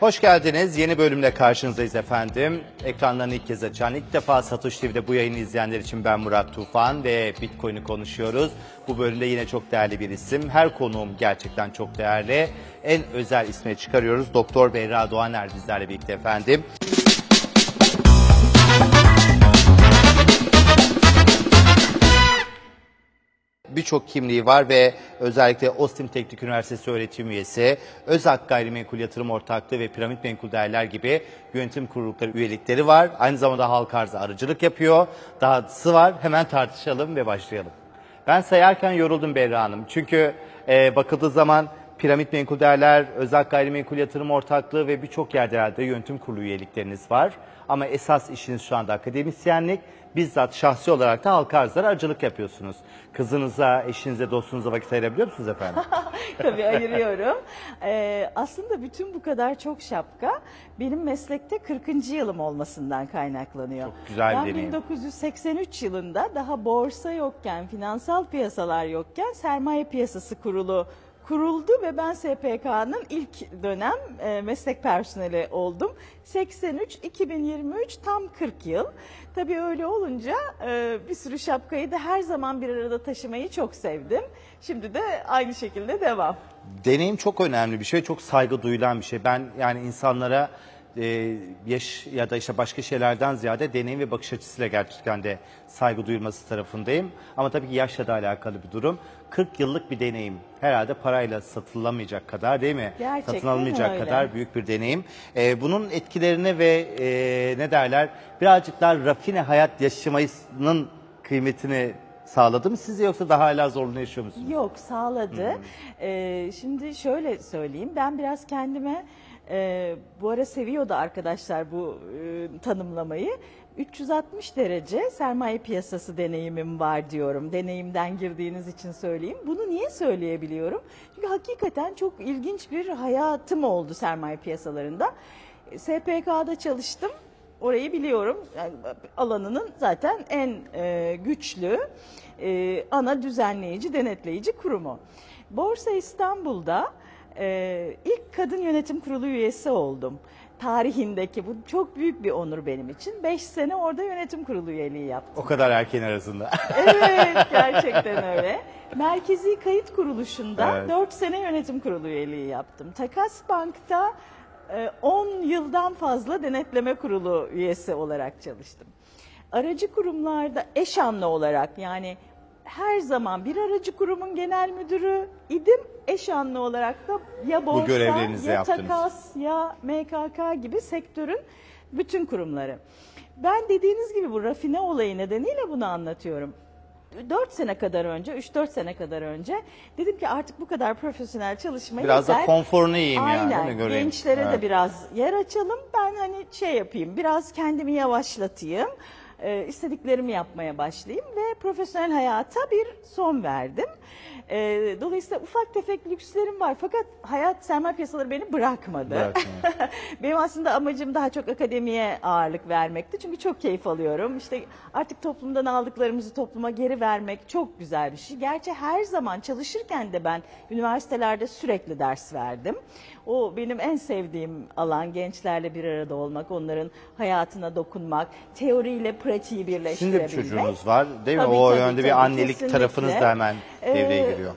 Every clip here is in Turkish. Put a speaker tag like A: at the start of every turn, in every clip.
A: Hoş geldiniz. Yeni bölümle karşınızdayız efendim. Ekranlarını ilk kez açan, ilk defa Satoshi TV'de bu yayını izleyenler için ben Murat Tufan ve Bitcoin'i konuşuyoruz. Bu bölümde yine çok değerli bir isim. Her konuğum gerçekten çok değerli. En özel isme çıkarıyoruz. Doktor Berra Doğaner bizlerle birlikte efendim. Birçok kimliği var ve özellikle Ostim Teknik Üniversitesi öğretim üyesi, Özak Gayrimenkul Yatırım Ortaklığı ve Piramit Menkul Değerler gibi yönetim kurulukları üyelikleri var. Aynı zamanda halk arzı arıcılık yapıyor. Dahası var. Hemen tartışalım ve başlayalım. Ben sayarken yoruldum Berra Hanım. Çünkü e, bakıldığı zaman Piramit Menkul Değerler, Özak Gayrimenkul Yatırım Ortaklığı ve birçok yerde herhalde yönetim kurulu üyelikleriniz var. Ama esas işiniz şu anda akademisyenlik. Bizzat şahsi olarak da halka arzlara aracılık yapıyorsunuz. Kızınıza, eşinize, dostunuza vakit ayırabiliyor musunuz efendim?
B: Tabii ayırıyorum. Ee, aslında bütün bu kadar çok şapka benim meslekte 40. yılım olmasından kaynaklanıyor.
A: Çok güzel
B: ben
A: deneyim.
B: 1983 yılında daha borsa yokken, finansal piyasalar yokken sermaye piyasası kurulu kuruldu ve ben SPK'nın ilk dönem e, meslek personeli oldum. 83-2023 tam 40 yıl. Tabii öyle olunca e, bir sürü şapkayı da her zaman bir arada taşımayı çok sevdim. Şimdi de aynı şekilde devam.
A: Deneyim çok önemli bir şey, çok saygı duyulan bir şey. Ben yani insanlara e, yaş ya da işte başka şeylerden ziyade deneyim ve bakış açısıyla gerçekten de saygı duyulması tarafındayım. Ama tabii ki yaşla da alakalı bir durum. 40 yıllık bir deneyim. Herhalde parayla satılamayacak kadar değil mi?
B: Gerçekten
A: Satın alınmayacak
B: öyle.
A: kadar büyük bir deneyim. E, bunun etkilerini ve e, ne derler birazcık daha rafine hayat yaşamayının kıymetini sağladı mı size yoksa daha hala zorluğunu yaşıyor musunuz?
B: Yok sağladı. Ee, şimdi şöyle söyleyeyim ben biraz kendime e, bu ara seviyordu arkadaşlar bu e, tanımlamayı. 360 derece sermaye piyasası deneyimim var diyorum. Deneyimden girdiğiniz için söyleyeyim. Bunu niye söyleyebiliyorum? Çünkü hakikaten çok ilginç bir hayatım oldu sermaye piyasalarında. SPK'da çalıştım. Orayı biliyorum. Yani alanının zaten en e, güçlü e, ana düzenleyici, denetleyici kurumu. Borsa İstanbul'da e, ilk kadın yönetim kurulu üyesi oldum. Tarihindeki bu çok büyük bir onur benim için. Beş sene orada yönetim kurulu üyeliği yaptım.
A: O kadar erken arasında.
B: Evet gerçekten öyle. Merkezi Kayıt Kuruluşu'nda
A: Evet.
B: 4 sene yönetim kurulu üyeliği yaptım. Takas Bank'ta e, 10 yıldan fazla denetleme kurulu üyesi olarak çalıştım. Aracı kurumlarda eş anlı olarak yani her zaman bir aracı kurumun genel müdürü idim. Eş anlı olarak da ya borsa
A: görevlerinizi
B: ya
A: yaptınız.
B: takas ya MKK gibi sektörün bütün kurumları. Ben dediğiniz gibi bu rafine olayı nedeniyle bunu anlatıyorum. 4 sene kadar önce, 3-4 sene kadar önce dedim ki artık bu kadar profesyonel çalışmayı
A: Biraz da
B: yeter.
A: konforunu yiyeyim yani,
B: Aynen.
A: mi? Göreyim.
B: Gençlere
A: Evet.
B: de biraz yer açalım. Ben hani şey yapayım, biraz kendimi yavaşlatayım. E, istediklerimi yapmaya başlayayım ve profesyonel hayata bir son verdim. E, dolayısıyla ufak tefek lükslerim var fakat hayat sermaye piyasaları beni bırakmadı. Benim aslında amacım daha çok akademiye ağırlık vermekti. Çünkü çok keyif alıyorum. İşte artık toplumdan aldıklarımızı topluma geri vermek çok güzel bir şey. Gerçi her zaman çalışırken de ben üniversitelerde sürekli ders verdim. O benim en sevdiğim alan gençlerle bir arada olmak, onların hayatına dokunmak, teoriyle pratiği birleştirebilmek.
A: bir çocuğunuz var değil mi?
B: Tabii,
A: o
B: tabii,
A: yönde
B: tabii,
A: bir annelik
B: kesinlikle.
A: tarafınız da hemen devreye
B: Ee,
A: giriyor.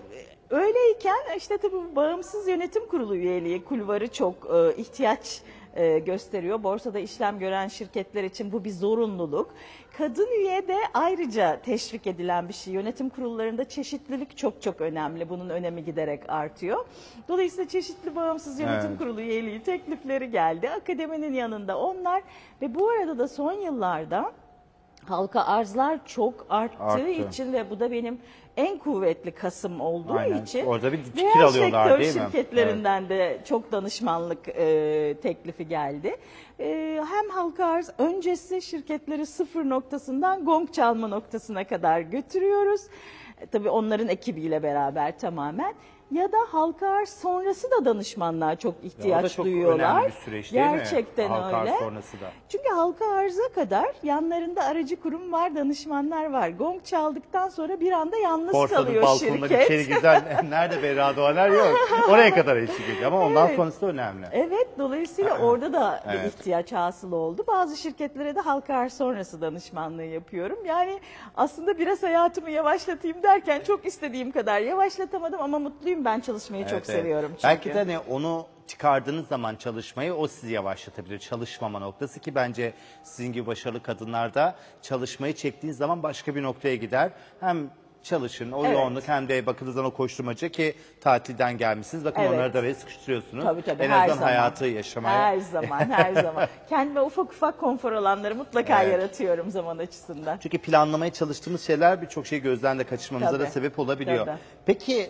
B: Öyleyken işte tabii bağımsız yönetim kurulu üyeliği kulvarı çok e, ihtiyaç e, gösteriyor. Borsada işlem gören şirketler için bu bir zorunluluk. Kadın üye de ayrıca teşvik edilen bir şey. Yönetim kurullarında çeşitlilik çok çok önemli. Bunun önemi giderek artıyor. Dolayısıyla çeşitli bağımsız yönetim
A: Evet.
B: kurulu üyeliği teklifleri geldi. Akademinin yanında onlar ve bu arada da son yıllarda halka arzlar çok arttığı
A: Arttı.
B: için ve bu da benim en kuvvetli kasım olduğu
A: Aynen.
B: için
A: Orada bir fikir
B: diğer
A: alıyorlar,
B: sektör
A: değil mi?
B: şirketlerinden de çok danışmanlık e, teklifi geldi. E, hem halka arz öncesi şirketleri sıfır noktasından gong çalma noktasına kadar götürüyoruz. E, tabii onların ekibiyle beraber tamamen. Ya da halka arz sonrası da danışmanlığa çok ihtiyaç
A: da çok
B: duyuyorlar.
A: önemli bir süreç değil mi?
B: Gerçekten
A: Halka arz
B: öyle.
A: sonrası da.
B: Çünkü halka arza kadar yanlarında aracı kurum var, danışmanlar var. Gong çaldıktan sonra bir anda yalnız
A: Borsanın
B: kalıyor
A: balkonunda
B: şirket.
A: içeri güzel nerede Berra Doğaner yok. Oraya kadar eşlik ediyor ama ondan
B: Evet.
A: sonrası da önemli.
B: Evet, dolayısıyla orada da bir
A: Evet.
B: ihtiyaç hasıl oldu. Bazı şirketlere de halka arz sonrası danışmanlığı yapıyorum. Yani aslında biraz hayatımı yavaşlatayım derken çok istediğim kadar yavaşlatamadım ama mutluyum ben çalışmayı çok
A: Evet,
B: seviyorum çünkü.
A: Belki de hani onu çıkardığınız zaman çalışmayı o sizi yavaşlatabilir. Çalışmama noktası ki bence sizin gibi başarılı kadınlarda çalışmayı çektiğiniz zaman başka bir noktaya gider. Hem çalışın o
B: Evet.
A: yoğunluk hem de bakıldığı zaman o koşturmaca ki tatilden gelmişsiniz. Bakın
B: Evet.
A: onları da araya sıkıştırıyorsunuz.
B: Tabii tabii
A: en
B: her
A: azından
B: zaman.
A: hayatı yaşamaya.
B: Her zaman, her zaman. Kendime ufak ufak konfor alanları mutlaka
A: Evet.
B: yaratıyorum zaman açısından.
A: Çünkü planlamaya çalıştığımız şeyler birçok şeyi gözden de kaçırmamıza
B: Tabii.
A: da sebep olabiliyor.
B: Tabii.
A: Peki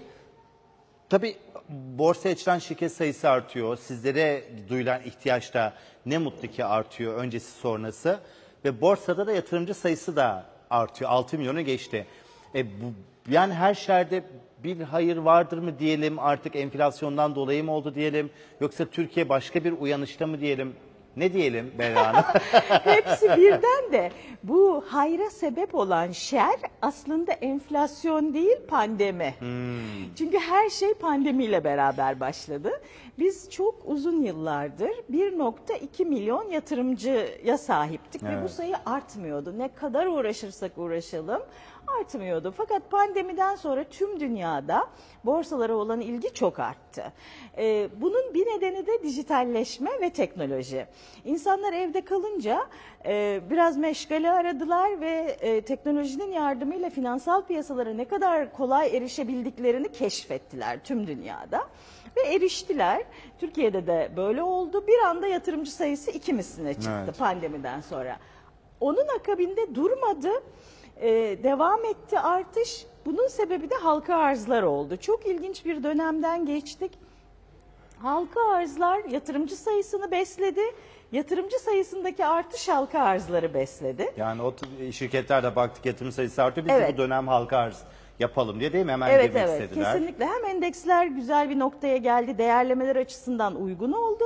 A: tabii borsaya açılan şirket sayısı artıyor. Sizlere duyulan ihtiyaç da ne mutlu ki artıyor öncesi sonrası. Ve borsada da yatırımcı sayısı da artıyor. 6 milyonu geçti. E bu, yani her şerde bir hayır vardır mı diyelim artık enflasyondan dolayı mı oldu diyelim yoksa Türkiye başka bir uyanışta mı diyelim ne diyelim Berra Hanım?
B: Hepsi birden de bu hayra sebep olan şer aslında enflasyon değil pandemi. Çünkü her şey pandemiyle beraber başladı. Biz çok uzun yıllardır 1.2 milyon yatırımcıya sahiptik ve bu
A: Evet.
B: sayı artmıyordu. Ne kadar uğraşırsak uğraşalım artmıyordu. Fakat pandemiden sonra tüm dünyada borsalara olan ilgi çok arttı. Ee, bunun bir nedeni de dijitalleşme ve teknoloji. İnsanlar evde kalınca e, biraz meşgale aradılar ve e, teknolojinin yardımıyla finansal piyasalara ne kadar kolay erişebildiklerini keşfettiler tüm dünyada. Ve eriştiler. Türkiye'de de böyle oldu. Bir anda yatırımcı sayısı iki misline çıktı
A: Evet.
B: pandemiden sonra. Onun akabinde durmadı, e, devam etti artış. Bunun sebebi de halka arzlar oldu. Çok ilginç bir dönemden geçtik. Halka arzlar yatırımcı sayısını besledi. Yatırımcı sayısındaki artış halka arzları besledi.
A: Yani o t- şirketler de baktık yatırım sayısı artıyor. Biz de
B: Evet.
A: bu dönem halka arz yapalım diye değil mi? Hemen
B: Evet
A: girmek
B: evet.
A: istediler.
B: kesinlikle. Hem endeksler güzel bir noktaya geldi değerlemeler açısından uygun oldu.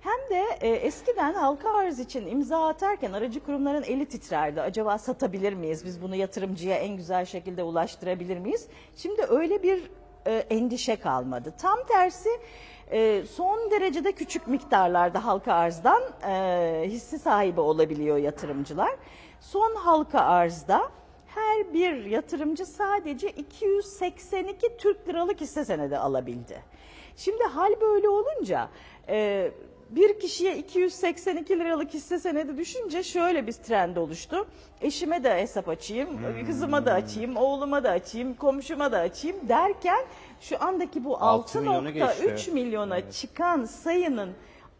B: Hem de e, eskiden halka arz için imza atarken aracı kurumların eli titrerdi. Acaba satabilir miyiz? Biz bunu yatırımcıya en güzel şekilde ulaştırabilir miyiz? Şimdi öyle bir e, endişe kalmadı. Tam tersi e, son derecede küçük miktarlarda halka arzdan e, hissi sahibi olabiliyor yatırımcılar. Son halka arzda her bir yatırımcı sadece 282 Türk liralık hisse senedi alabildi. Şimdi hal böyle olunca e, bir kişiye 282 liralık hisse senedi düşünce şöyle bir trend oluştu. Eşime de hesap açayım, kızıma da açayım, oğluma da açayım, komşuma da açayım derken şu andaki bu
A: Altı milyonu
B: 6.3
A: geçti.
B: milyona çıkan sayının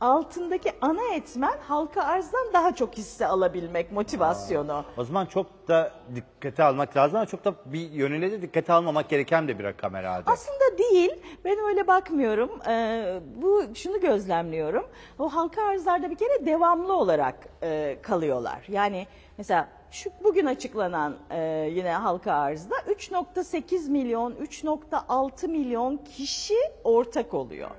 B: altındaki ana etmen halka arzdan daha çok hisse alabilmek motivasyonu.
A: O zaman çok da dikkate almak lazım ama çok da bir yönüyle de dikkate almamak gereken de bir rakam herhalde.
B: Aslında değil. Ben öyle bakmıyorum. Ee, bu şunu gözlemliyorum. O halka arzlarda bir kere devamlı olarak e, kalıyorlar. Yani mesela şu bugün açıklanan e, yine halka arzda 3.8 milyon, 3.6 milyon kişi ortak oluyor.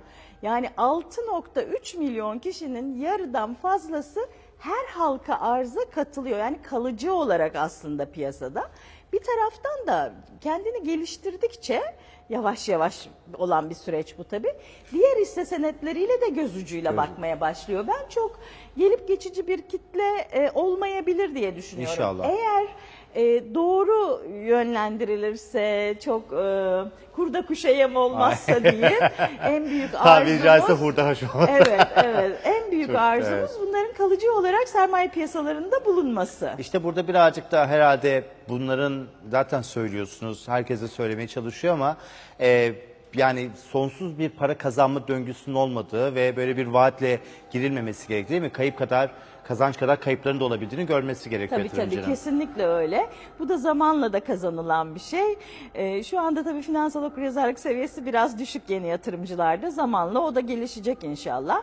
B: Yani 6.3 milyon kişinin yarıdan fazlası her halka arza katılıyor. Yani kalıcı olarak aslında piyasada. Bir taraftan da kendini geliştirdikçe yavaş yavaş olan bir süreç bu tabii. Diğer hisse senetleriyle de göz ucuyla bakmaya başlıyor. Ben çok gelip geçici bir kitle e, olmayabilir diye düşünüyorum.
A: İnşallah.
B: Eğer e, doğru yönlendirilirse, çok e, kurda kuşa yem olmazsa diyeyim en büyük
A: Tabiri caizse
B: arzumuz...
A: hurda haş olmaz.
B: Evet, evet. En büyük
A: Çok,
B: arzumuz
A: evet.
B: bunların kalıcı olarak sermaye piyasalarında bulunması.
A: İşte burada birazcık da herhalde bunların zaten söylüyorsunuz. Herkese söylemeye çalışıyor ama e, yani sonsuz bir para kazanma döngüsünün olmadığı ve böyle bir vaatle girilmemesi gerektiği değil mi? Kayıp kadar kazanç kadar kayıpların da olabildiğini görmesi gerekiyor
B: Tabii tabii
A: yatırımcının.
B: kesinlikle öyle. Bu da zamanla da kazanılan bir şey. Ee, şu anda tabii finansal okuryazarlık seviyesi biraz düşük yeni yatırımcılarda. Zamanla o da gelişecek inşallah.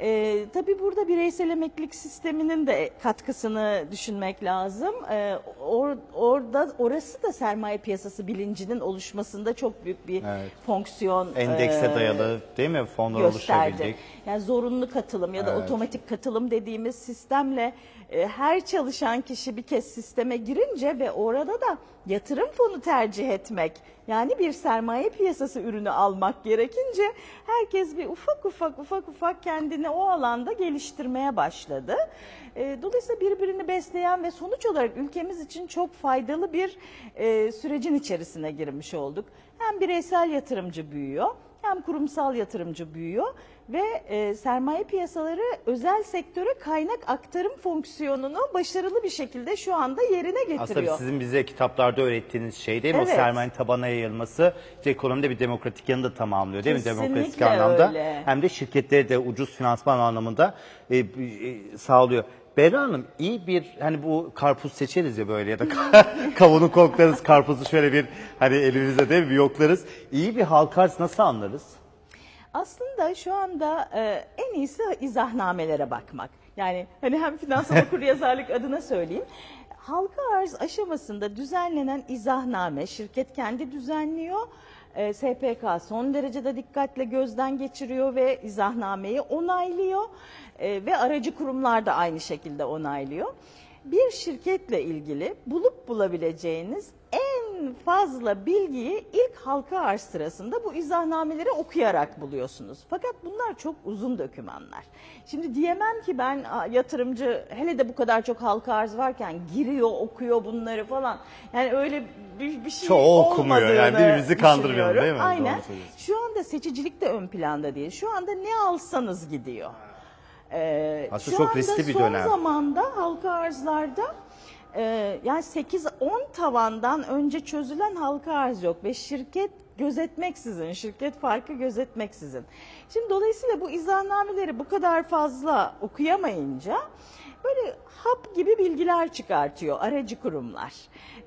B: Ee, tabii burada bireysel emeklilik sisteminin de katkısını düşünmek lazım. Ee, or- orada orası da sermaye piyasası bilincinin oluşmasında çok büyük bir
A: Evet.
B: fonksiyon
A: Endekse
B: e,
A: dayalı değil mi fonlar
B: gösterdi.
A: oluşabilecek?
B: Yani zorunlu katılım ya da
A: Evet.
B: otomatik katılım dediğimiz sistemle e, her çalışan kişi bir kez sisteme girince ve orada da yatırım fonu tercih etmek yani bir sermaye piyasası ürünü almak gerekince herkes bir ufak ufak ufak ufak kendini o alanda geliştirmeye başladı. E, dolayısıyla birbirini besleyen ve sonuç olarak ülkemiz için çok faydalı bir e, sürecin içerisine girmiş olduk. Hem bireysel yatırımcı büyüyor hem kurumsal yatırımcı büyüyor ve e, sermaye piyasaları özel sektöre kaynak aktarım fonksiyonunu başarılı bir şekilde şu anda yerine getiriyor.
A: Aslında sizin bize kitaplarda öğrettiğiniz şey değil mi? O
B: Evet.
A: sermayenin tabana yayılması işte ekonomide bir demokratik yanı da tamamlıyor değil mi?
B: Kesinlikle
A: Demokratik anlamda.
B: öyle.
A: Hem de şirketleri de ucuz finansman anlamında e, e, sağlıyor. Berra Hanım iyi bir hani bu karpuz seçeriz ya böyle ya da kavunu koklarız karpuzu şöyle bir hani elimizde mi bir yoklarız. İyi bir halka arz nasıl anlarız?
B: Aslında şu anda e, en iyisi izahnamelere bakmak. Yani hani hem finansal okuryazarlık adına söyleyeyim. Halka arz aşamasında düzenlenen izahname şirket kendi düzenliyor. E, SPK son derecede dikkatle gözden geçiriyor ve izahnameyi onaylıyor. E, ve aracı kurumlar da aynı şekilde onaylıyor. Bir şirketle ilgili bulup bulabileceğiniz en fazla bilgiyi ilk halka arz sırasında bu izahnameleri okuyarak buluyorsunuz. Fakat bunlar çok uzun dokümanlar. Şimdi diyemem ki ben "Aa, yatırımcı hele de bu kadar çok halka arz varken giriyor okuyor bunları falan. Yani öyle bir, bir şey
A: Çoğu okumuyor. Yani birbirimizi
B: düşünüyorum.
A: değil mi?
B: Aynen. Şu anda seçicilik de ön planda değil. Şu anda ne alsanız gidiyor. Ee,
A: Aslında
B: şu
A: çok
B: anda
A: riskli bir
B: son
A: dönem.
B: zamanda halka arzlarda e, yani 8-10 tavandan önce çözülen halka arz yok ve şirket gözetmeksizin, şirket farkı gözetmeksizin. Şimdi dolayısıyla bu izahnameleri bu kadar fazla okuyamayınca böyle hap gibi bilgiler çıkartıyor aracı kurumlar.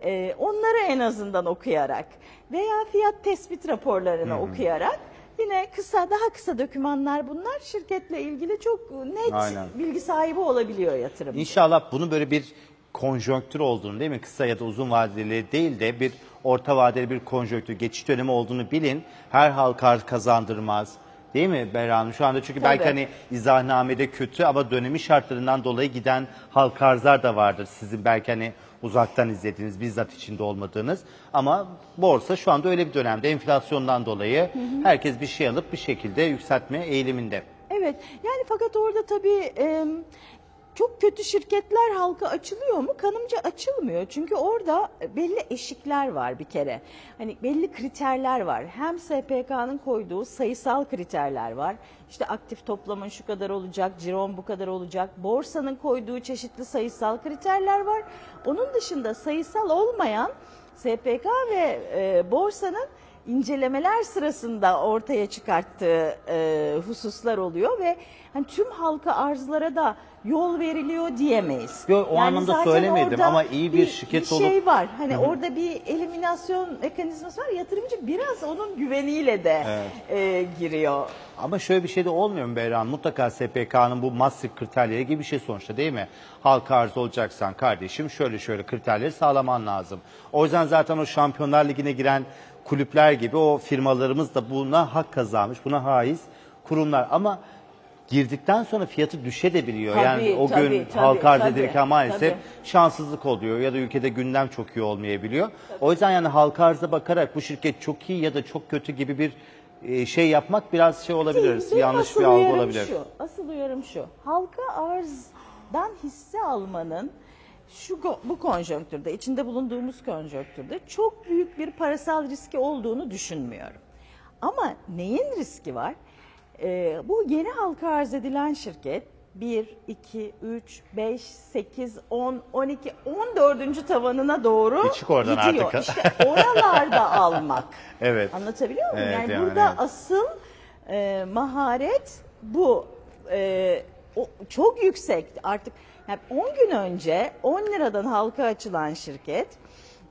B: E, onları en azından okuyarak veya fiyat tespit raporlarını okuyarak Yine kısa, daha kısa dokümanlar bunlar. Şirketle ilgili çok net
A: Aynen.
B: bilgi sahibi olabiliyor yatırımcı.
A: İnşallah bunu böyle bir konjonktür olduğunu değil mi? Kısa ya da uzun vadeli değil de bir orta vadeli bir konjonktür, geçiş dönemi olduğunu bilin. Her halka kazandırmaz. Değil mi Berra Hanım? Şu anda çünkü belki
B: Tabii.
A: hani izahnamede kötü ama dönemi şartlarından dolayı giden halka arzlar da vardır. Sizin belki hani uzaktan izlediğiniz, bizzat içinde olmadığınız. Ama borsa şu anda öyle bir dönemde enflasyondan dolayı herkes bir şey alıp bir şekilde yükseltme eğiliminde.
B: Evet yani fakat orada tabii e, çok kötü şirketler halka açılıyor mu? Kanımca açılmıyor. Çünkü orada belli eşikler var bir kere. Hani belli kriterler var. Hem SPK'nın koyduğu sayısal kriterler var. İşte aktif toplamın şu kadar olacak, ciron bu kadar olacak. Borsanın koyduğu çeşitli sayısal kriterler var. Onun dışında sayısal olmayan SPK ve e, borsanın incelemeler sırasında ortaya çıkarttığı e, hususlar oluyor ve hani tüm halka arzlara da yol veriliyor diyemeyiz.
A: Yo, o anlamda
B: zaten
A: söylemedim ama iyi bir şirket
B: bir şey
A: olup-
B: var. Hani orada bir eliminasyon mekanizması var. Yatırımcı biraz onun güveniyle de e, giriyor.
A: Ama şöyle bir şey de olmuyor mu Beyran? Mutlaka SPK'nın bu Maastricht kriterleri gibi bir şey sonuçta değil mi? Halka arz olacaksan kardeşim şöyle şöyle kriterleri sağlaman lazım. O yüzden zaten o Şampiyonlar Ligi'ne giren kulüpler gibi o firmalarımız da buna hak kazanmış, buna haiz kurumlar. Ama girdikten sonra fiyatı düşebiliyor.
B: Tabii,
A: yani o
B: tabii,
A: gün
B: tabii,
A: halka arz
B: tabii,
A: edilirken maalesef
B: tabii.
A: şanssızlık oluyor ya da ülkede gündem çok iyi olmayabiliyor. O yüzden yani halka arza bakarak bu şirket çok iyi ya da çok kötü gibi bir e, şey yapmak biraz şey olabilir.
B: Benim
A: yanlış bir algı olabilir.
B: Şu, asıl uyarım şu. Halka arzdan hisse almanın şu bu konjonktürde, içinde bulunduğumuz konjonktürde çok büyük bir parasal riski olduğunu düşünmüyorum. Ama neyin riski var? Ee, bu yeni halka arz edilen şirket 1, 2, 3, 5, 8, 10, 12, 14. tavanına doğru
A: çık oradan
B: gidiyor.
A: artık.
B: İşte oralarda almak.
A: Evet.
B: Anlatabiliyor muyum?
A: Evet,
B: yani,
A: yani
B: burada
A: evet.
B: asıl e, maharet bu. E, o, çok yüksek artık. Yani 10 gün önce 10 liradan halka açılan şirket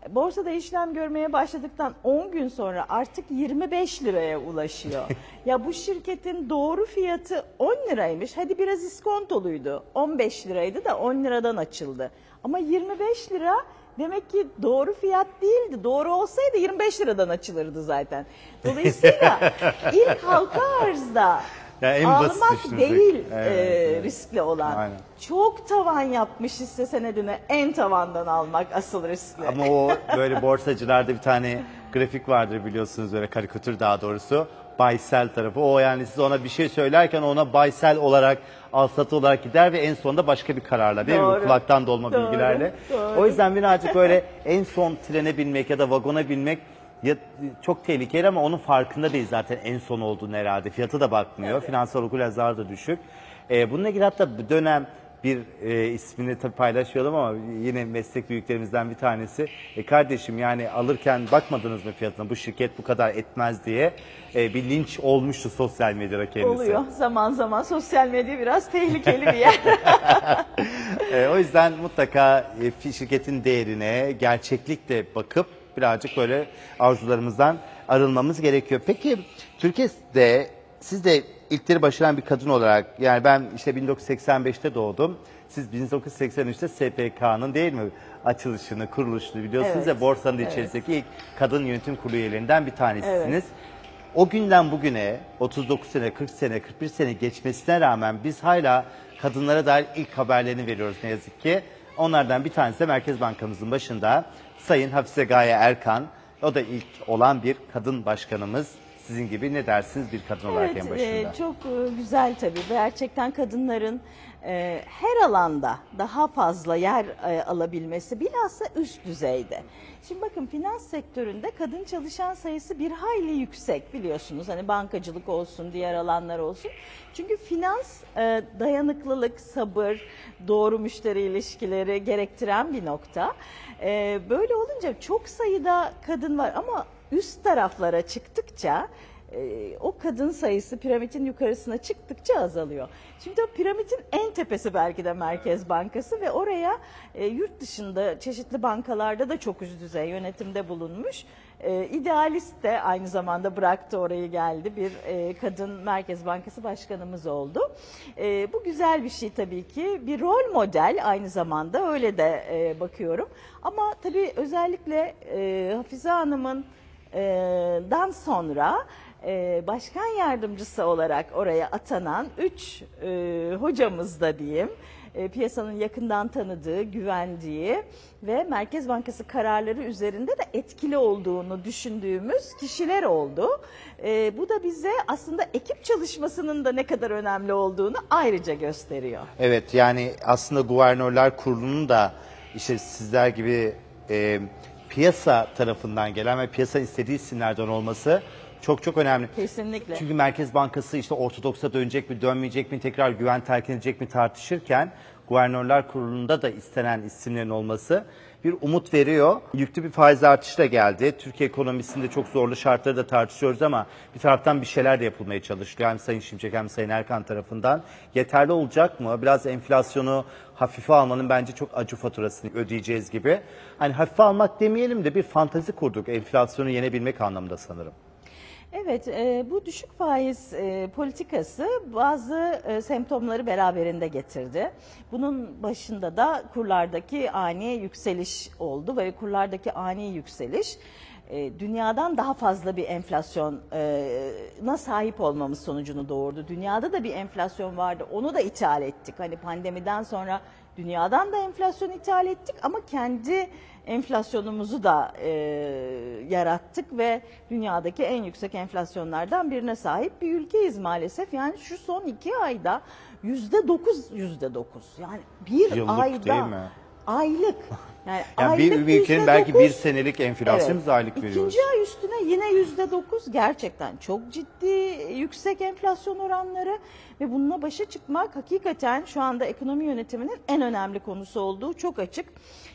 B: borsada işlem görmeye başladıktan 10 gün sonra artık 25 liraya ulaşıyor. ya bu şirketin doğru fiyatı 10 liraymış. Hadi biraz iskontoluydu. 15 liraydı da 10 liradan açıldı. Ama 25 lira demek ki doğru fiyat değildi. Doğru olsaydı 25 liradan açılırdı zaten. Dolayısıyla ilk halka arzda
A: Ya en basit
B: almak
A: düşünecek.
B: değil
A: Evet,
B: e,
A: evet.
B: riskli olan.
A: Aynen.
B: Çok tavan yapmış hisse senedini en tavandan almak asıl riskli.
A: Ama o böyle borsacılarda bir tane grafik vardır biliyorsunuz böyle karikatür daha doğrusu. Buy sell tarafı. O yani siz ona bir şey söylerken ona buy sell olarak al satı olarak gider ve en sonunda başka bir kararla değil mi?
B: Doğru.
A: Kulaktan dolma
B: Doğru,
A: bilgilerle.
B: doğru.
A: O yüzden birazcık böyle en son trene binmek ya da vagona binmek ya, çok tehlikeli ama onun farkında değil zaten en son olduğunu herhalde. Fiyatı da bakmıyor. Finansal okuryazar da düşük. Ee, bununla ilgili hatta bir dönem bir e, ismini tabii paylaşmayalım ama yine meslek büyüklerimizden bir tanesi. E, kardeşim yani alırken bakmadınız mı fiyatına bu şirket bu kadar etmez diye e, bir linç olmuştu sosyal medyada kendisi.
B: Oluyor. Zaman zaman sosyal medya biraz tehlikeli bir yer.
A: E, o yüzden mutlaka e, şirketin değerine gerçeklikle bakıp birazcık böyle arzularımızdan arınmamız gerekiyor. Peki Türkiye'de siz de ilkleri başaran bir kadın olarak yani ben işte 1985'te doğdum. Siz 1983'te SPK'nın değil mi açılışını, kuruluşunu biliyorsunuz
B: Evet,
A: ya borsanın
B: evet.
A: içerisindeki ilk kadın yönetim kurulu üyelerinden bir tanesisiniz.
B: Evet.
A: O günden bugüne 39 sene, 40 sene, 41 sene geçmesine rağmen biz hala kadınlara dair ilk haberlerini veriyoruz ne yazık ki. Onlardan bir tanesi de Merkez Bankamızın başında Sayın Hafize Gaye Erkan. O da ilk olan bir kadın başkanımız. Sizin gibi ne dersiniz bir kadın olarak en
B: Evet,
A: başında?
B: e, çok e, güzel tabii. Gerçekten kadınların e, her alanda daha fazla yer e, alabilmesi bilhassa üst düzeyde. Şimdi bakın finans sektöründe kadın çalışan sayısı bir hayli yüksek biliyorsunuz. Hani bankacılık olsun, diğer alanlar olsun. Çünkü finans e, dayanıklılık, sabır, doğru müşteri ilişkileri gerektiren bir nokta. E, böyle olunca çok sayıda kadın var ama üst taraflara çıktıkça e, o kadın sayısı piramidin yukarısına çıktıkça azalıyor. Şimdi o piramidin en tepesi belki de Merkez Bankası ve oraya e, yurt dışında çeşitli bankalarda da çok üst düzey yönetimde bulunmuş. E, idealist de aynı zamanda bıraktı orayı geldi bir e, kadın Merkez Bankası başkanımız oldu. Bu güzel bir şey tabii ki bir rol model aynı zamanda öyle de bakıyorum. Ama tabii özellikle Hafize Hanım'ın dan sonra başkan yardımcısı olarak oraya atanan üç e, hocamız da diyeyim piyasanın yakından tanıdığı, güvendiği ve Merkez Bankası kararları üzerinde de etkili olduğunu düşündüğümüz kişiler oldu. Bu da bize aslında ekip çalışmasının da ne kadar önemli olduğunu ayrıca gösteriyor.
A: Evet yani aslında guvernörler kurulunun da işte sizler gibi e, piyasa tarafından gelen ve piyasa istediği isimlerden olması çok çok önemli.
B: Kesinlikle.
A: Çünkü Merkez Bankası işte ortodoksa dönecek mi dönmeyecek mi tekrar güven terk edecek mi tartışırken guvernörler kurulunda da istenen isimlerin olması bir umut veriyor. Yüklü bir faiz artışı da geldi. Türkiye ekonomisinde çok zorlu şartları da tartışıyoruz ama bir taraftan bir şeyler de yapılmaya çalışılıyor. Hem Sayın Şimşek hem Sayın Erkan tarafından. Yeterli olacak mı? Biraz enflasyonu hafife almanın bence çok acı faturasını ödeyeceğiz gibi. Hani hafife almak demeyelim de bir fantazi kurduk enflasyonu yenebilmek anlamında sanırım.
B: Evet, e, bu düşük faiz e, politikası bazı e, semptomları beraberinde getirdi. Bunun başında da kurlardaki ani yükseliş oldu ve kurlardaki ani yükseliş e, dünyadan daha fazla bir enflasyona sahip olmamız sonucunu doğurdu. Dünyada da bir enflasyon vardı, onu da ithal ettik. Hani pandemiden sonra dünyadan da enflasyon ithal ettik ama kendi enflasyonumuzu da e, yarattık ve dünyadaki en yüksek enflasyonlardan birine sahip bir ülkeyiz maalesef. Yani şu son iki ayda yüzde dokuz, yüzde dokuz. Yani bir
A: Yıllık
B: ayda
A: değil mi?
B: Aylık. Yani,
A: Yani bir
B: aylık
A: ülkenin belki bir senelik enflasyonu biz aylık veriyoruz.
B: İkinci ay üstüne yine yüzde dokuz gerçekten çok ciddi yüksek enflasyon oranları ve bununla başa çıkmak hakikaten şu anda ekonomi yönetiminin en önemli konusu olduğu çok açık.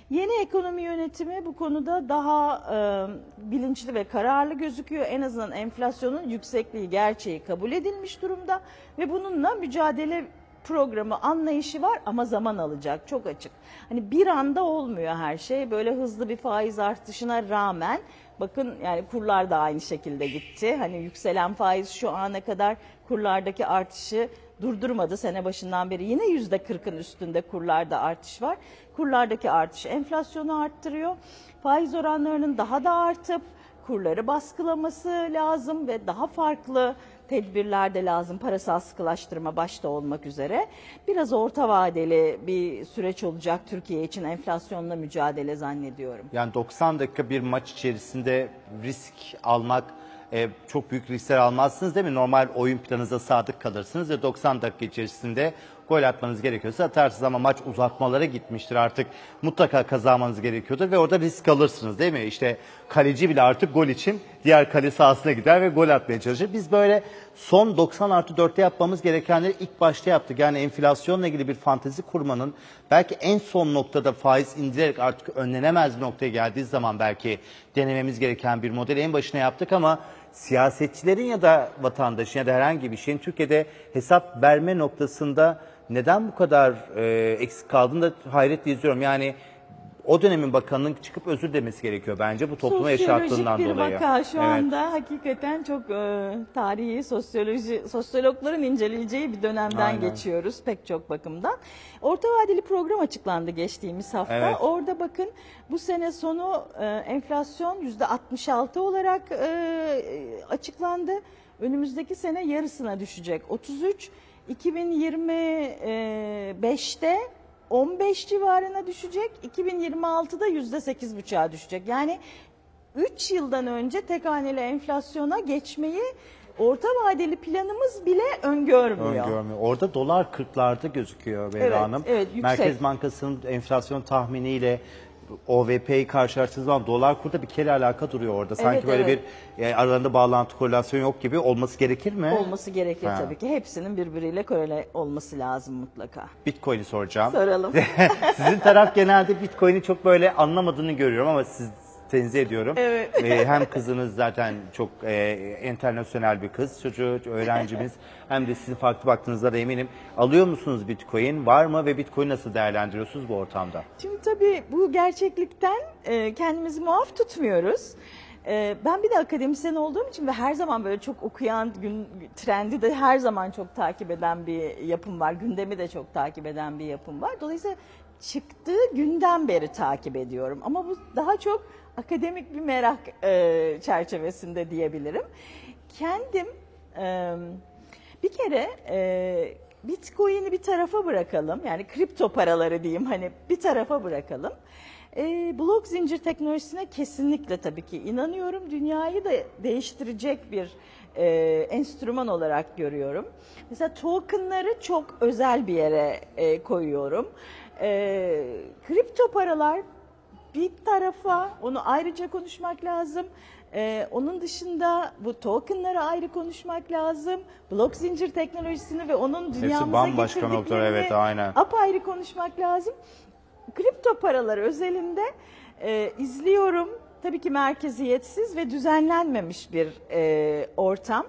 B: Yeni ekonomi yönetimi bu konuda daha e, bilinçli ve kararlı gözüküyor. En azından enflasyonun yüksekliği gerçeği kabul edilmiş durumda ve bununla mücadele programı anlayışı var ama zaman alacak çok açık. Hani bir anda olmuyor her şey böyle hızlı bir faiz artışına rağmen bakın yani kurlar da aynı şekilde gitti. Hani yükselen faiz şu ana kadar kurlardaki artışı durdurmadı sene başından beri. Yine yüzde 40'ın üstünde kurlarda artış var. Kurlardaki artış enflasyonu arttırıyor. Faiz oranlarının daha da artıp kurları baskılaması lazım ve daha farklı tedbirler de lazım parasal sıkılaştırma başta olmak üzere. Biraz orta vadeli bir süreç olacak Türkiye için enflasyonla mücadele zannediyorum.
A: Yani 90 dakika bir maç içerisinde risk almak e, çok büyük riskler almazsınız değil mi? Normal oyun planınıza sadık kalırsınız ve 90 dakika içerisinde gol atmanız gerekiyorsa atarsınız ama maç uzatmalara gitmiştir artık. Mutlaka kazanmanız gerekiyordur ve orada risk alırsınız değil mi? İşte kaleci bile artık gol için diğer kale sahasına gider ve gol atmaya çalışır. Biz böyle son 90 artı 4'te yapmamız gerekenleri ilk başta yaptık. Yani enflasyonla ilgili bir fantezi kurmanın belki en son noktada faiz indirerek artık önlenemez bir noktaya geldiği zaman belki denememiz gereken bir model en başına yaptık ama siyasetçilerin ya da vatandaşın ya da herhangi bir şeyin Türkiye'de hesap verme noktasında neden bu kadar e, eksik kaldığını da hayretle izliyorum. Yani o dönemin bakanının çıkıp özür demesi gerekiyor bence bu topluma yaşattığından
B: Sosyolojik bir
A: dolayı.
B: vaka şu
A: Evet.
B: anda hakikaten çok e, tarihi, sosyoloji, sosyologların inceleyeceği bir dönemden
A: Aynen.
B: geçiyoruz pek çok bakımdan. Orta vadeli program açıklandı geçtiğimiz hafta.
A: Evet.
B: Orada bakın bu sene sonu e, enflasyon %66 olarak e, açıklandı. Önümüzdeki sene yarısına düşecek. 33 2025'te 15 civarına düşecek. 2026'da %8,5'a düşecek. Yani 3 yıldan önce tek haneli enflasyona geçmeyi orta vadeli planımız bile öngörmüyor.
A: Öngörmüyor. Orada dolar 40'larda gözüküyor Beyra
B: Evet,
A: Hanım.
B: evet, yüksek.
A: Merkez Bankası'nın enflasyon tahminiyle OVP'yi karşılaştığınız zaman dolar kurda bir kere alaka duruyor orada. Sanki
B: Evet,
A: böyle
B: evet.
A: bir e, aralarında bağlantı korelasyon yok gibi olması gerekir mi?
B: Olması gerekir
A: Ha.
B: tabii ki. Hepsinin birbiriyle korele olması lazım mutlaka.
A: Bitcoin'i soracağım.
B: Soralım.
A: Sizin taraf genelde Bitcoin'i çok böyle anlamadığını görüyorum ama siz tenzih ediyorum.
B: Evet.
A: Ee, hem kızınız zaten çok e, internasyonel bir kız, çocuğu, öğrencimiz. hem de sizin farklı baktığınızda da eminim. Alıyor musunuz Bitcoin? Var mı ve Bitcoin nasıl değerlendiriyorsunuz bu ortamda?
B: Şimdi tabii bu gerçeklikten e, kendimizi muaf tutmuyoruz. E, ben bir de akademisyen olduğum için ve her zaman böyle çok okuyan, gün, trendi de her zaman çok takip eden bir yapım var. Gündemi de çok takip eden bir yapım var. Dolayısıyla çıktığı günden beri takip ediyorum. Ama bu daha çok akademik bir merak e, çerçevesinde diyebilirim. Kendim e, bir kere e, Bitcoin'i bir tarafa bırakalım. Yani kripto paraları diyeyim hani bir tarafa bırakalım. E, blok zincir teknolojisine kesinlikle tabii ki inanıyorum. Dünyayı da değiştirecek bir e, enstrüman olarak görüyorum. Mesela tokenları çok özel bir yere e, koyuyorum. E, kripto paralar bir tarafa onu ayrıca konuşmak lazım. Ee, onun dışında bu tokenları ayrı konuşmak lazım. Blok zincir teknolojisini ve onun dünyamıza
A: bambaşka noktalar,
B: getirdiklerini
A: evet, aynen.
B: apayrı konuşmak lazım. Kripto paralar özelinde e, izliyorum. Tabii ki merkeziyetsiz ve düzenlenmemiş bir e, ortam.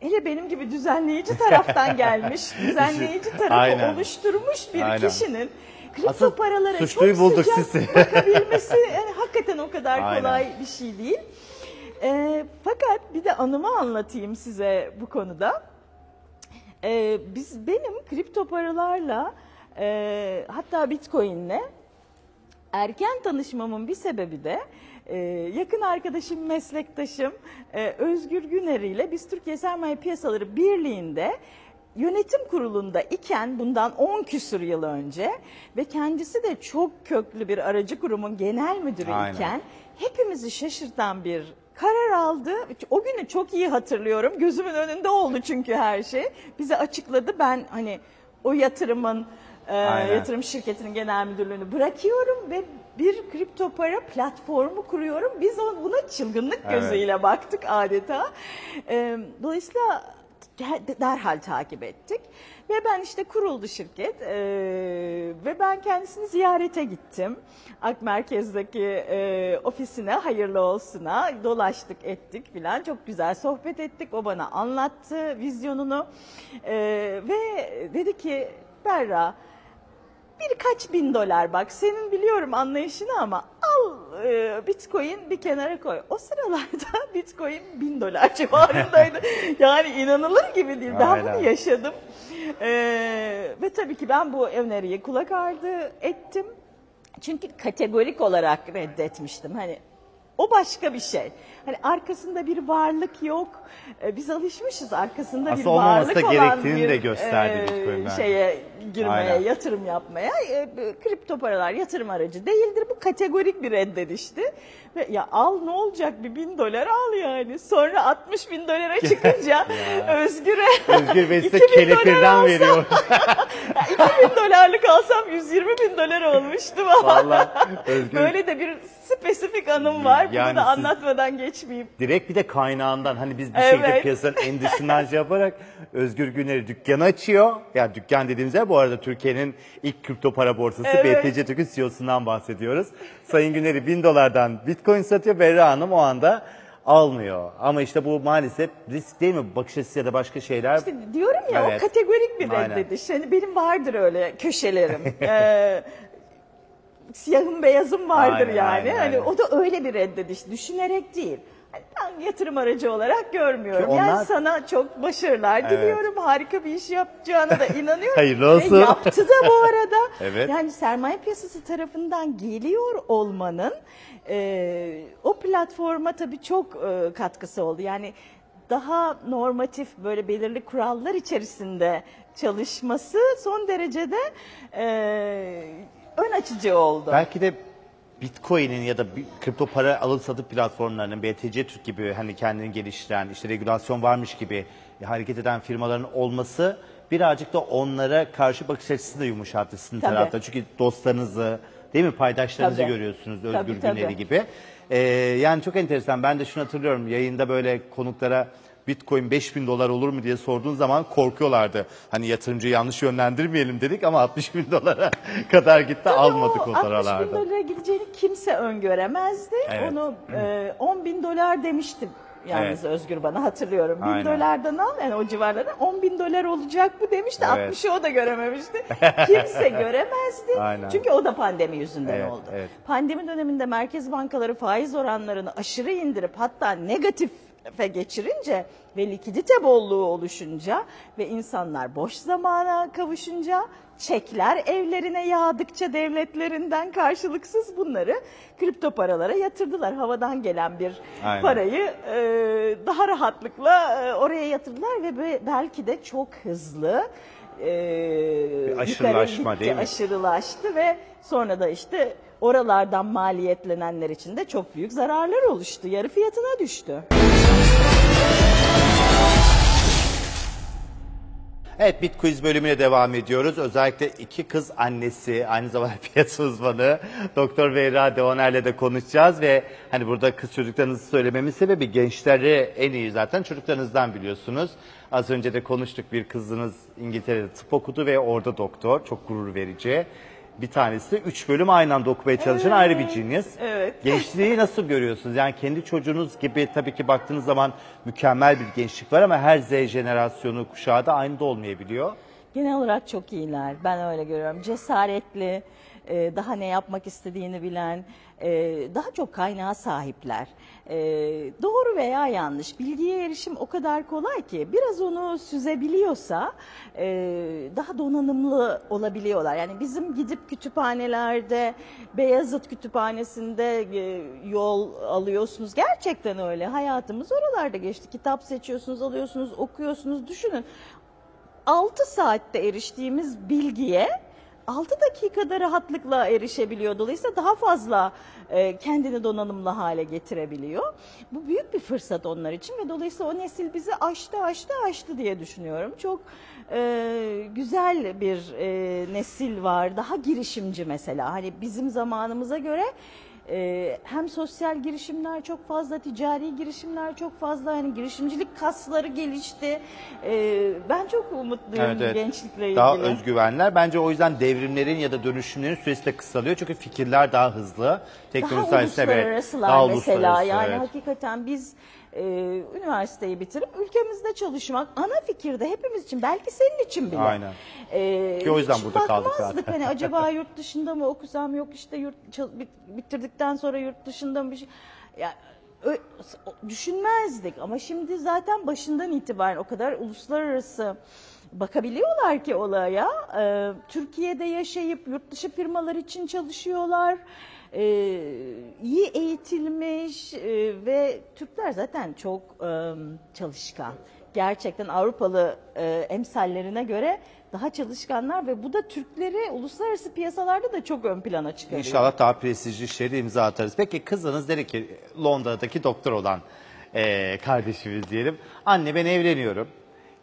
B: Hele benim gibi düzenleyici taraftan gelmiş, düzenleyici tarafı
A: Aynen.
B: oluşturmuş bir
A: Aynen.
B: kişinin kripto
A: Asıl
B: paralara
A: suçluyu
B: çok
A: bulduk
B: sıcak
A: sizi.
B: bakabilmesi yani hakikaten o kadar
A: Aynen.
B: kolay bir şey değil. Ee, fakat bir de anımı anlatayım size bu konuda. Ee, biz benim kripto paralarla e, hatta bitcoinle erken tanışmamın bir sebebi de e, yakın arkadaşım, meslektaşım e, Özgür Güner ile biz Türkiye Sermaye Piyasaları Birliği'nde yönetim kurulunda iken bundan 10 küsur yıl önce ve kendisi de çok köklü bir aracı kurumun genel müdürü
A: Aynen.
B: iken hepimizi şaşırtan bir karar aldı. O günü çok iyi hatırlıyorum. Gözümün önünde oldu çünkü her şey. Bize açıkladı. Ben hani o yatırımın e,
A: Aynen.
B: yatırım şirketinin genel müdürlüğünü bırakıyorum ve bir kripto para platformu kuruyorum. Biz o- buna çılgınlık
A: Evet.
B: gözüyle baktık adeta. E, dolayısıyla derhal takip ettik. Ve ben işte kuruldu şirket e, ve ben kendisini ziyarete gittim. Ak Merkez'deki e, ofisine hayırlı olsuna dolaştık ettik filan çok güzel sohbet ettik. O bana anlattı vizyonunu E, ve dedi ki Berra birkaç bin dolar bak senin biliyorum anlayışını ama al e, bitcoin bir kenara koy. O sıralarda bitcoin bin dolar civarındaydı. yani inanılır gibi değil. Ben
A: Aynen.
B: bunu yaşadım. E, ve tabii ki ben bu öneriye kulak ardı ettim. Çünkü kategorik olarak reddetmiştim. Hani o başka bir şey. Hani arkasında bir varlık yok. Ee, biz alışmışız arkasında
A: Aslında
B: bir varlık olan
A: gerektiğini
B: bir
A: de gösterdi
B: e, şeye girmeye,
A: Aynen.
B: yatırım yapmaya. E, kripto paralar yatırım aracı değildir. Bu kategorik bir reddedişti. Ve ya al ne olacak bir bin dolar al yani. Sonra 60 bin dolara çıkınca Özgür'e
A: Özgür Bey size
B: 2000 dolar
A: kelepirden
B: alsam-
A: veriyor.
B: 2000 dolarlık alsam 120 bin dolar olmuştu ama.
A: Özgür
B: Böyle de bir spesifik anım var. Bunu
A: Yani
B: da
A: siz-
B: anlatmadan geçmeyeyim.
A: direkt bir de kaynağından hani biz bir
B: Evet.
A: şekilde piyasanın en dışından şey yaparak Özgür Güner'i dükkanı açıyor. Ya dükkan dediğimiz yer bu arada Türkiye'nin ilk kripto para borsası
B: Evet.
A: BTC Türk'ün CEO'sundan bahsediyoruz. Sayın Güner'i 1000 dolardan bitcoin satıyor. Berra Hanım o anda almıyor. Ama işte bu maalesef risk değil mi? Bakış açısı ya da başka şeyler.
B: İşte diyorum ya
A: Evet.
B: o kategorik bir
A: Aynen.
B: reddediş. Hani benim vardır öyle köşelerim. Ee, siyahım beyazım vardır
A: Aynen,
B: yani.
A: aynen,
B: hani
A: aynen.
B: o da öyle bir reddediş. Düşünerek değil. Ben yatırım aracı olarak görmüyorum.
A: Ki onlar-
B: Yani sana çok başarılar diliyorum. Harika bir iş yapacağına da inanıyorum.
A: Hayırlı olsun.
B: Ve yaptı da bu arada.
A: Evet.
B: Yani sermaye piyasası tarafından geliyor olmanın e, o platforma tabii çok e, katkısı oldu. Yani daha normatif böyle belirli kurallar içerisinde çalışması son derecede e, ön açıcı oldu.
A: Belki de Bitcoin'in ya da bir kripto para alım satım platformlarının BTC Türk gibi hani kendini geliştiren, işte regülasyon varmış gibi hareket eden firmaların olması birazcık da onlara karşı bakış açısını da yumuşattı sizin
B: Tabii.
A: tarafta. Çünkü dostlarınızı, değil mi paydaşlarınızı
B: Tabii.
A: görüyorsunuz Özgür
B: Tabii, tabii.
A: Güner'i gibi. Ee, yani çok enteresan. Ben de şunu hatırlıyorum. Yayında böyle konuklara Bitcoin 5000 dolar olur mu diye sorduğun zaman korkuyorlardı. Hani yatırımcıyı yanlış yönlendirmeyelim dedik ama 60 bin dolara kadar gitti almadık o,
B: o 60 bin
A: paralarda.
B: dolara gideceğini kimse öngöremezdi.
A: Evet.
B: Onu e, 10 bin dolar demiştim. Yalnız Özgür bana hatırlıyorum. Bin
A: Aynen.
B: dolardan al yani o civarlarda 10 bin dolar olacak bu demişti.
A: Evet.
B: 60'ı o da görememişti. Kimse göremezdi.
A: Aynen.
B: Çünkü o da pandemi yüzünden
A: Evet,
B: oldu.
A: evet.
B: Pandemi döneminde merkez bankaları faiz oranlarını aşırı indirip hatta negatife geçirince ve likidite bolluğu oluşunca ve insanlar boş zamana kavuşunca çekler evlerine yağdıkça devletlerinden karşılıksız bunları kripto paralara yatırdılar. Havadan gelen bir
A: Aynen.
B: parayı e, daha rahatlıkla e, oraya yatırdılar ve be- belki de çok hızlı e,
A: aşırılaşma
B: gitti,
A: değil mi?
B: aşırılaştı ve sonra da işte oralardan maliyetlenenler için de çok büyük zararlar oluştu. Yarı fiyatına düştü.
A: Evet Bitquiz bölümüne devam ediyoruz. Özellikle iki kız annesi, aynı zamanda piyasa uzmanı Doktor Veyra Deoner'le de konuşacağız ve hani burada kız çocuklarınızı söylememin sebebi gençleri en iyi zaten çocuklarınızdan biliyorsunuz. Az önce de konuştuk bir kızınız İngiltere'de tıp okudu ve orada doktor. Çok gurur verici. Bir tanesi 3 bölüm aynı anda okumaya çalışan ayrı bir genius.
B: Evet.
A: Gençliği nasıl görüyorsunuz? Yani kendi çocuğunuz gibi tabii ki baktığınız zaman mükemmel bir gençlik var ama her Z jenerasyonu kuşağı da aynı da olmayabiliyor.
B: Genel olarak çok iyiler. Ben öyle görüyorum. Cesaretli, e, daha ne yapmak istediğini bilen, e, daha çok kaynağa sahipler. E, Doğru veya yanlış. Bilgiye erişim o kadar kolay ki biraz onu süzebiliyorsa daha donanımlı olabiliyorlar. Yani bizim gidip kütüphanelerde, Beyazıt Kütüphanesi'nde yol alıyorsunuz. Gerçekten öyle. Hayatımız oralarda geçti. Kitap seçiyorsunuz, alıyorsunuz, okuyorsunuz. Düşünün 6 saatte eriştiğimiz bilgiye 6 dakikada rahatlıkla erişebiliyor. Dolayısıyla daha fazla e, kendini donanımlı hale getirebiliyor. Bu büyük bir fırsat onlar için ve dolayısıyla o nesil bizi aştı aştı aştı diye düşünüyorum. Çok e, güzel bir e, nesil var. Daha girişimci mesela. Hani bizim zamanımıza göre ee, hem sosyal girişimler çok fazla, ticari girişimler çok fazla, hani girişimcilik kasları gelişti. Ee, ben çok umutluyum
A: Evet, evet.
B: gençlikle ilgili.
A: Daha özgüvenler. Bence o yüzden devrimlerin ya da dönüşümlerin süresi de kısalıyor. Çünkü fikirler daha hızlı.
B: daha
A: Teknoloji sayesinde evet,
B: uluslararasılar
A: daha
B: mesela
A: uluslararası,
B: yani
A: evet.
B: hakikaten biz e, üniversiteyi bitirip ülkemizde çalışmak ana fikirde hepimiz için belki senin için bile.
A: Aynen.
B: E,
A: Ki o yüzden
B: hiç
A: burada kaldık
B: bakmazdık
A: zaten.
B: hani acaba yurt dışında mı okusam yok işte yurt bitirdikten sonra yurt dışında mı bir şey. Ya, ö- düşünmezdik ama şimdi zaten başından itibaren o kadar uluslararası bakabiliyorlar ki olaya. Ee, Türkiye'de yaşayıp yurt dışı firmalar için çalışıyorlar. Ee, iyi eğitilmiş e, ve Türkler zaten çok e, çalışkan. Gerçekten Avrupalı e, emsallerine göre daha çalışkanlar ve bu da Türkleri uluslararası piyasalarda da çok ön plana çıkarıyor.
A: İnşallah daha prestijli işleri imza atarız. Peki kızınız dedi ki Londra'daki doktor olan eee, kardeşimiz diyelim. Anne ben evleniyorum.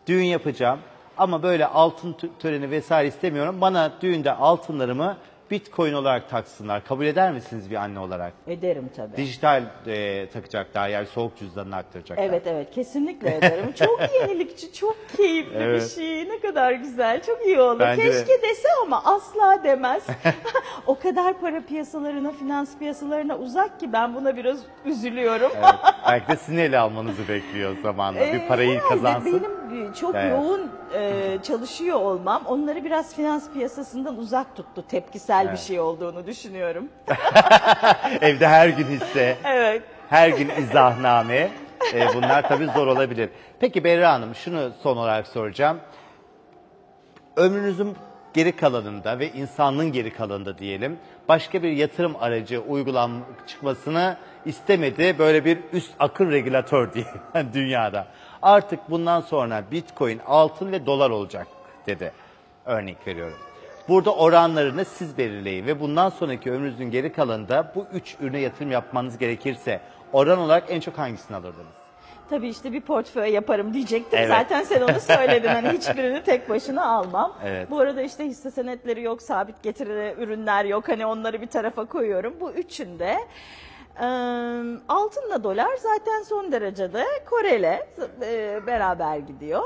A: Düğün yapacağım. Ama böyle altın tö- töreni vesaire istemiyorum. Bana düğünde altınlarımı bitcoin olarak taksınlar. Kabul eder misiniz bir anne olarak?
B: Ederim tabii.
A: Dijital eee, takacaklar yani soğuk cüzdanını aktaracaklar.
B: Evet evet kesinlikle ederim. Çok yenilikçi, çok keyifli
A: Evet.
B: bir şey. Ne kadar güzel, çok iyi oldu.
A: Bence de.
B: Keşke dese ama asla demez. o kadar para piyasalarına, finans piyasalarına uzak ki ben buna biraz üzülüyorum.
A: Evet. Belki de sizin ele almanızı bekliyor zamanla. bir
B: Ee,
A: parayı
B: herhalde
A: kazansın.
B: Benim çok
A: Evet.
B: yoğun e, çalışıyor olmam onları biraz finans piyasasından uzak tuttu. Tepkisel bir
A: Evet.
B: şey olduğunu düşünüyorum.
A: Evde her gün hisse.
B: evet.
A: Her gün izahname. E, bunlar tabii zor olabilir. Peki Berra Hanım şunu son olarak soracağım. Ömrünüzün geri kalanında ve insanlığın geri kalanında diyelim başka bir yatırım aracı uygulan çıkmasını istemedi böyle bir üst akıl regülatör diye dünyada. Artık bundan sonra bitcoin, altın ve dolar olacak dedi. Örnek veriyorum. Burada oranlarını siz belirleyin ve bundan sonraki ömrünüzün geri kalanında bu üç ürüne yatırım yapmanız gerekirse oran olarak en çok hangisini alırdınız?
B: Tabii işte bir portföy yaparım diyecektim.
A: Evet.
B: Zaten sen onu söyledin. Hani hiçbirini tek başına almam.
A: Evet.
B: Bu arada işte hisse senetleri yok, sabit getirili ürünler yok. Hani onları bir tarafa koyuyorum. Bu üçünde altınla dolar zaten son derecede Korele beraber gidiyor.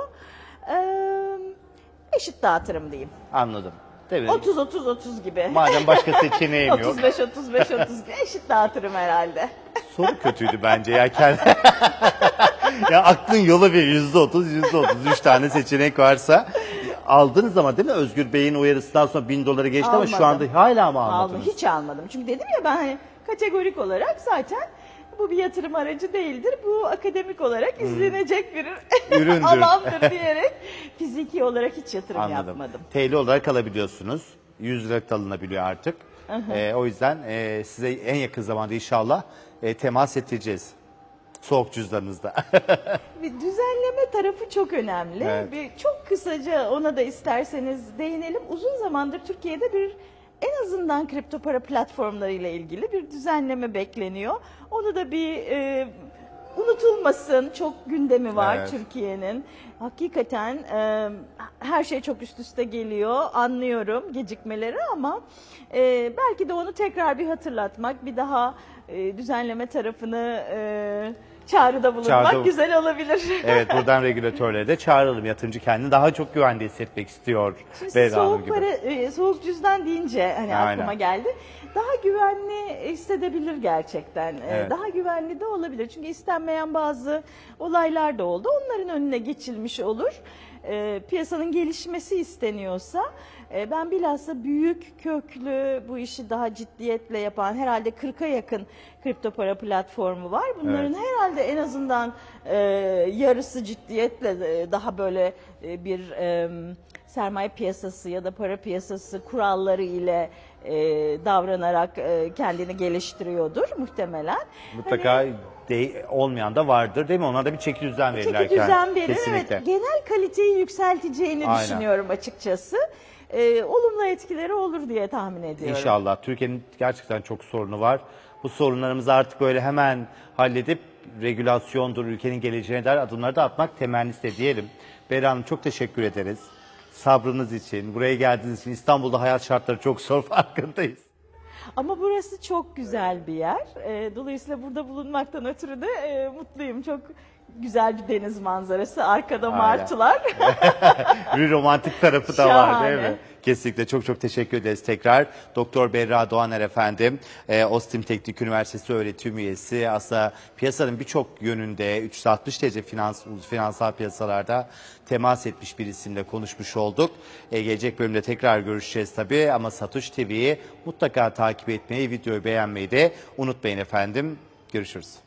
B: Eşit dağıtırım diyeyim.
A: Anladım. Tabii.
B: 30 30 30 gibi.
A: Madem başka seçeneğim yok.
B: 35 35 30 gibi eşit dağıtırım herhalde.
A: Soru kötüydü bence ya kendi. ya aklın yolu bir yüzde otuz, yüzde otuz. Üç tane seçenek varsa. Aldınız ama değil mi Özgür Bey'in uyarısından sonra bin doları geçti ama şu
B: Almadım.
A: anda hala mı
B: Almadım,
A: almadınız?
B: hiç almadım. Çünkü dedim ya ben hani kategorik olarak zaten bu bir yatırım aracı değildir. Bu akademik olarak izlenecek bir
A: Hmm. Üründür.
B: alandır diyerek fiziki olarak hiç yatırım
A: Anladım.
B: yapmadım.
A: TL olarak alabiliyorsunuz. 100 lira alınabiliyor artık. Ee, o yüzden e, size en yakın zamanda inşallah e, temas ettireceğiz. Soğuk cüzdanınızda.
B: Bir düzenleme tarafı çok önemli.
A: Evet.
B: Bir çok kısaca ona da isterseniz değinelim. Uzun zamandır Türkiye'de bir en azından kripto para platformları ile ilgili bir düzenleme bekleniyor. Onu da bir e, unutulmasın. Çok gündemi var
A: Evet.
B: Türkiye'nin. Hakikaten e, her şey çok üst üste geliyor. Anlıyorum gecikmeleri ama e, belki de onu tekrar bir hatırlatmak, bir daha e, düzenleme tarafını e, çağrıda bulunmak
A: Çağrıda-
B: güzel olabilir.
A: evet buradan regülatörlere de çağıralım. Yatırımcı kendini daha çok güvende hissetmek istiyor.
B: Şimdi siz
A: Berra Hanım
B: soğuk
A: gibi.
B: para, e, soğuk cüzdan deyince hani
A: Aynen.
B: aklıma geldi. Daha güvenli hissedebilir gerçekten. E,
A: Evet.
B: Daha güvenli de olabilir. Çünkü istenmeyen bazı olaylar da oldu. Onların önüne geçilmiş olur. E, piyasanın gelişmesi isteniyorsa e, ben bilhassa büyük köklü bu işi daha ciddiyetle yapan herhalde 40'a yakın kripto para platformu var. Bunların
A: Evet.
B: herhalde en azından e, yarısı ciddiyetle e, daha böyle e, bir e, sermaye piyasası ya da para piyasası kuralları ile e, davranarak e, kendini geliştiriyordur muhtemelen.
A: Mutlaka de- olmayan da vardır değil mi? Ona da bir çeki düzen
B: Hani,
A: verirler.
B: çeki düzen verir.
A: Kesinlikle.
B: Evet, genel kaliteyi yükselteceğini
A: Aynen.
B: düşünüyorum açıkçası. E, olumlu etkileri olur diye tahmin ediyorum.
A: İnşallah. Türkiye'nin gerçekten çok sorunu var. Bu sorunlarımızı artık böyle hemen halledip regülasyondur, ülkenin geleceğine dair adımları da atmak temennisi de diyelim. Berra Hanım çok teşekkür ederiz. Sabrınız için, buraya geldiğiniz için. İstanbul'da hayat şartları çok zor farkındayız.
B: Ama burası çok güzel bir yer. E, dolayısıyla burada bulunmaktan ötürü de e, mutluyum. Çok güzel bir deniz manzarası, arkada
A: Aynen.
B: martılar.
A: Bir romantik tarafı da var değil mi? Kesinlikle çok çok teşekkür ederiz tekrar. Doktor Berra Doğaner efendim, e, Ostim Teknik Üniversitesi öğretim üyesi. Aslında piyasanın birçok yönünde 360 derece finans, finansal piyasalarda temas etmiş bir isimle konuşmuş olduk. E, gelecek bölümde tekrar görüşeceğiz tabii ama Satoshi TV'yi mutlaka takip etmeyi, videoyu beğenmeyi de unutmayın efendim. Görüşürüz.